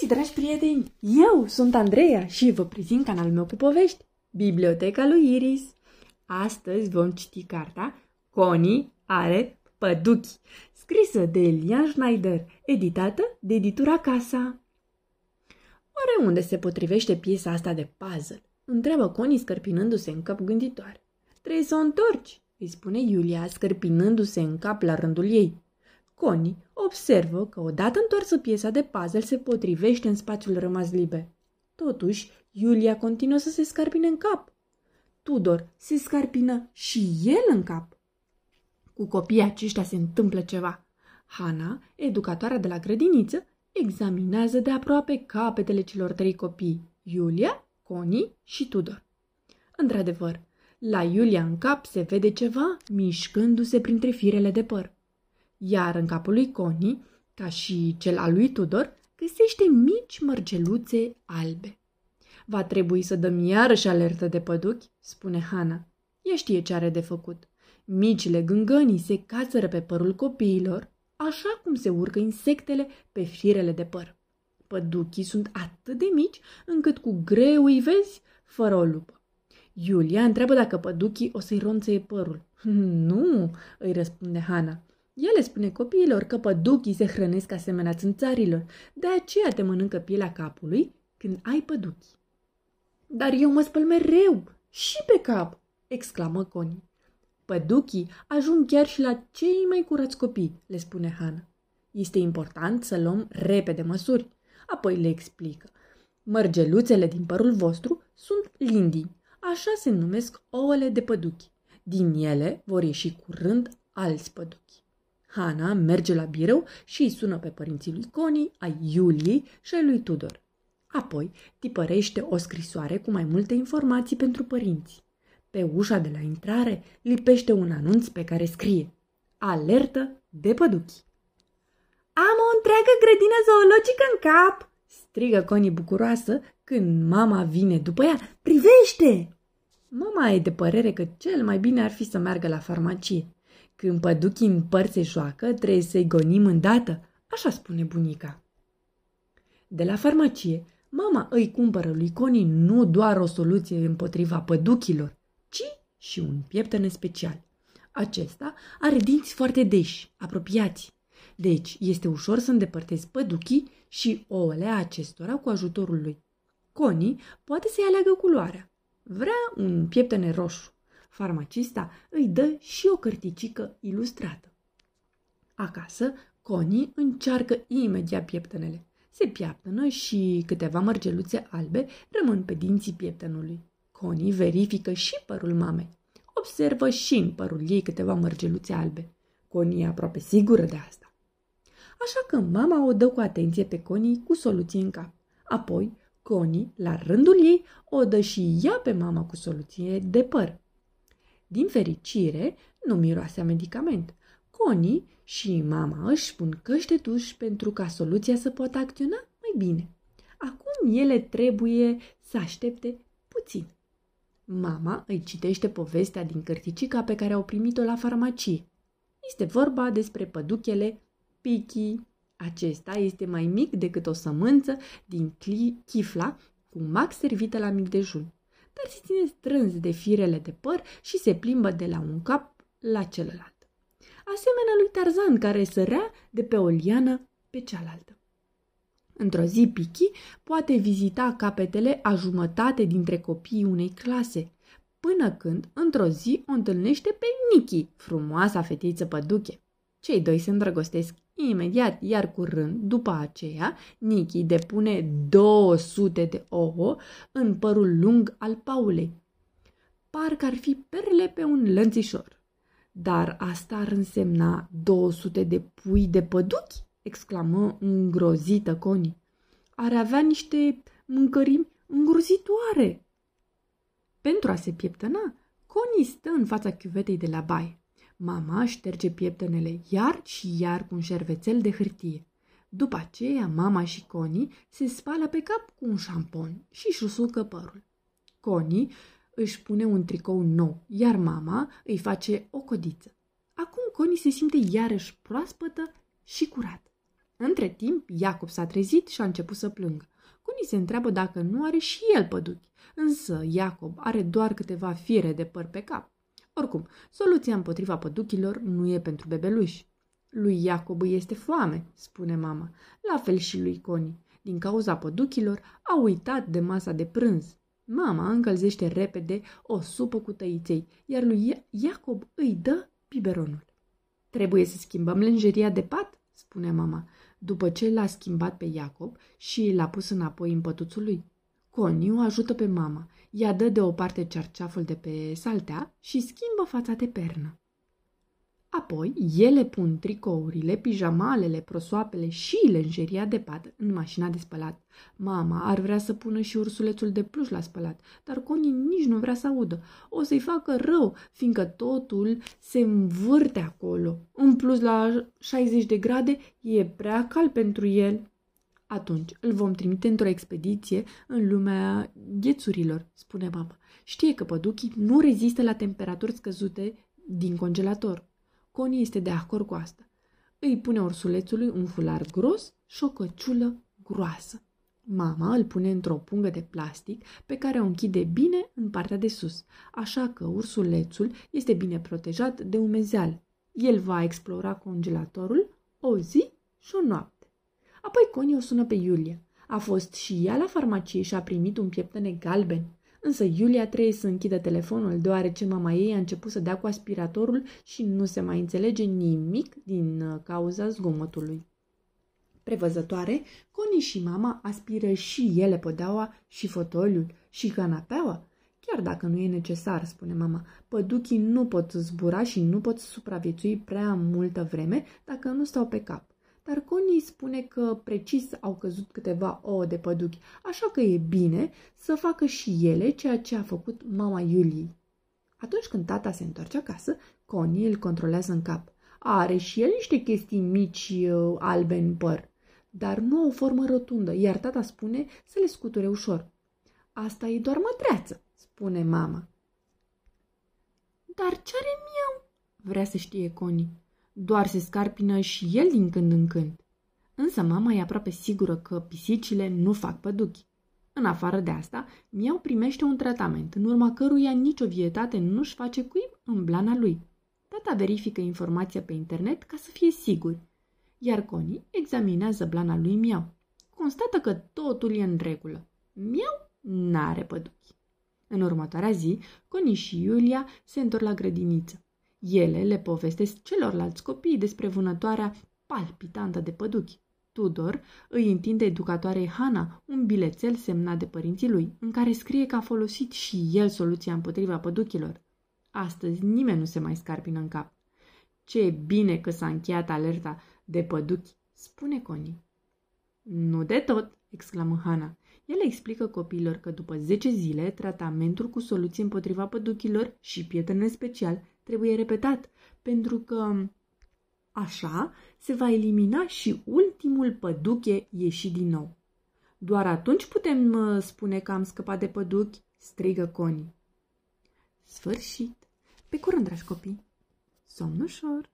găsit, dragi prieteni! Eu sunt Andreea și vă prezint canalul meu cu povești, Biblioteca lui Iris. Astăzi vom citi cartea Connie are păduchi, scrisă de Elian Schneider, editată de editura Casa. Oare unde se potrivește piesa asta de puzzle? Întreabă Connie scărpinându-se în cap gânditoare. Trebuie să o întorci, îi spune Iulia, scărpinându-se în cap la rândul ei. Connie observă că odată întoarsă piesa de puzzle se potrivește în spațiul rămas liber. Totuși, Iulia continuă să se scarpine în cap. Tudor se scarpină și el în cap. Cu copiii aceștia se întâmplă ceva. Hana, educatoarea de la grădiniță, examinează de aproape capetele celor trei copii, Iulia, Connie și Tudor. Într-adevăr, la Iulia în cap se vede ceva mișcându-se printre firele de păr iar în capul lui Connie, ca și cel al lui Tudor, găsește mici mărgeluțe albe. Va trebui să dăm iarăși alertă de păduchi, spune Hana. Ea știe ce are de făcut. Micile gângănii se cațără pe părul copiilor, așa cum se urcă insectele pe firele de păr. Păduchii sunt atât de mici încât cu greu îi vezi fără o lupă. Iulia întreabă dacă păduchii o să-i ronțăie părul. Nu, îi răspunde Hana. El le spune copiilor că păduchii se hrănesc asemenea țânțarilor, de aceea te mănâncă pielea capului când ai păduchi. Dar eu mă spăl mereu și pe cap, exclamă Connie. Păduchii ajung chiar și la cei mai curați copii, le spune Hana. Este important să luăm repede măsuri. Apoi le explică. Mărgeluțele din părul vostru sunt lindii, așa se numesc ouăle de păduchi. Din ele vor ieși curând alți păduchi. Hana merge la birou și îi sună pe părinții lui Connie, ai Iuliei și ai lui Tudor. Apoi tipărește o scrisoare cu mai multe informații pentru părinți. Pe ușa de la intrare lipește un anunț pe care scrie Alertă de păduchi. Am o întreagă grădină zoologică în cap! strigă Connie bucuroasă când mama vine după ea. Privește! Mama e de părere că cel mai bine ar fi să meargă la farmacie. Când păduchii în părți se joacă, trebuie să-i gonim îndată, așa spune bunica. De la farmacie, mama îi cumpără lui Coni nu doar o soluție împotriva păduchilor, ci și un pieptene special. Acesta are dinți foarte deși, apropiați. Deci este ușor să îndepărtezi păduchii și ouăle acestora cu ajutorul lui. Coni poate să-i aleagă culoarea. Vrea un pieptene roșu, farmacista îi dă și o cărticică ilustrată. Acasă, Connie încearcă imediat pieptănele. Se pieptănă și câteva mărgeluțe albe rămân pe dinții pieptănului. Connie verifică și părul mamei. Observă și în părul ei câteva mărgeluțe albe. Connie e aproape sigură de asta. Așa că mama o dă cu atenție pe Connie cu soluție în cap. Apoi, Connie, la rândul ei, o dă și ea pe mama cu soluție de păr. Din fericire, nu miroase a medicament. Connie și mama își pun căști de tuș pentru ca soluția să poată acționa mai bine. Acum ele trebuie să aștepte puțin. Mama îi citește povestea din cărticica pe care au primit-o la farmacie. Este vorba despre păduchele Pichi. Acesta este mai mic decât o sămânță din chifla cu mac servită la mic dejun dar se ține strâns de firele de păr și se plimbă de la un cap la celălalt. Asemenea lui Tarzan care sărea de pe o liană pe cealaltă. Într-o zi, Pichi poate vizita capetele a jumătate dintre copiii unei clase, până când, într-o zi, o întâlnește pe Niki, frumoasa fetiță păduche. Cei doi se îndrăgostesc imediat, iar curând, după aceea, Nicky depune 200 de ouă în părul lung al Paulei. Parcă ar fi perle pe un lănțișor. Dar asta ar însemna 200 de pui de păduchi? exclamă îngrozită Coni. Ar avea niște mâncărimi îngrozitoare. Pentru a se pieptăna, Coni stă în fața chiuvetei de la baie. Mama șterge pieptenele iar și iar cu un șervețel de hârtie. După aceea, mama și Coni se spală pe cap cu un șampon și își usucă părul. Coni își pune un tricou nou, iar mama îi face o codiță. Acum Coni se simte iarăși proaspătă și curat. Între timp, Iacob s-a trezit și a început să plângă. Cunii se întreabă dacă nu are și el păduchi, însă Iacob are doar câteva fire de păr pe cap. Oricum, soluția împotriva păduchilor nu e pentru bebeluși. Lui Iacob îi este foame, spune mama, la fel și lui Coni. Din cauza păduchilor, a uitat de masa de prânz. Mama încălzește repede o supă cu tăiței, iar lui Iacob îi dă biberonul. Trebuie să schimbăm lenjeria de pat, spune mama, după ce l-a schimbat pe Iacob și l-a pus înapoi în pătuțul lui. Coniu ajută pe mama, ea dă deoparte cerceaful de pe saltea și schimbă fața de pernă. Apoi, ele pun tricourile, pijamalele, prosoapele și lenjeria de pat în mașina de spălat. Mama ar vrea să pună și ursulețul de pluș la spălat, dar Connie nici nu vrea să audă. O să-i facă rău, fiindcă totul se învârte acolo. În plus, la 60 de grade, e prea cald pentru el. Atunci îl vom trimite într-o expediție în lumea ghețurilor, spune mama. Știe că păduchii nu rezistă la temperaturi scăzute din congelator. Connie este de acord cu asta. Îi pune ursulețului un fular gros și o căciulă groasă. Mama îl pune într-o pungă de plastic pe care o închide bine în partea de sus, așa că ursulețul este bine protejat de umezeală. El va explora congelatorul o zi și o noapte. Apoi Connie o sună pe Iulia. A fost și ea la farmacie și a primit un pieptene galben. Însă Iulia trebuie să închidă telefonul, deoarece mama ei a început să dea cu aspiratorul și nu se mai înțelege nimic din uh, cauza zgomotului. Prevăzătoare, Coni și mama aspiră și ele podeaua și fotoliul și canapeaua. Chiar dacă nu e necesar, spune mama, păduchii nu pot zbura și nu pot supraviețui prea multă vreme dacă nu stau pe cap dar Connie spune că precis au căzut câteva ouă de păduchi, așa că e bine să facă și ele ceea ce a făcut mama Iuliei. Atunci când tata se întoarce acasă, Connie îl controlează în cap. Are și el niște chestii mici uh, albe în păr, dar nu o formă rotundă, iar tata spune să le scuture ușor. Asta e doar mătreață, spune mama. Dar ce are miau? Vrea să știe Connie. Doar se scarpină și el din când în când. Însă mama e aproape sigură că pisicile nu fac păduchi. În afară de asta, Miau primește un tratament, în urma căruia nicio vietate nu-și face cuib în blana lui. Tata verifică informația pe internet ca să fie sigur, iar Connie examinează blana lui Miau. Constată că totul e în regulă. Miau n-are păduchi. În următoarea zi, Connie și Iulia se întorc la grădiniță. Ele le povestesc celorlalți copii despre vânătoarea palpitantă de păduchi. Tudor îi întinde educatoarei Hana un bilețel semnat de părinții lui, în care scrie că a folosit și el soluția împotriva păduchilor. Astăzi nimeni nu se mai scarpină în cap. Ce bine că s-a încheiat alerta de păduchi, spune Connie. Nu de tot, exclamă Hana. El explică copiilor că după 10 zile, tratamentul cu soluții împotriva păduchilor și prietene special trebuie repetat, pentru că așa se va elimina și ultimul păduche ieși din nou. Doar atunci putem uh, spune că am scăpat de păduchi, strigă Coni. Sfârșit! Pe curând, dragi copii! Somn ușor!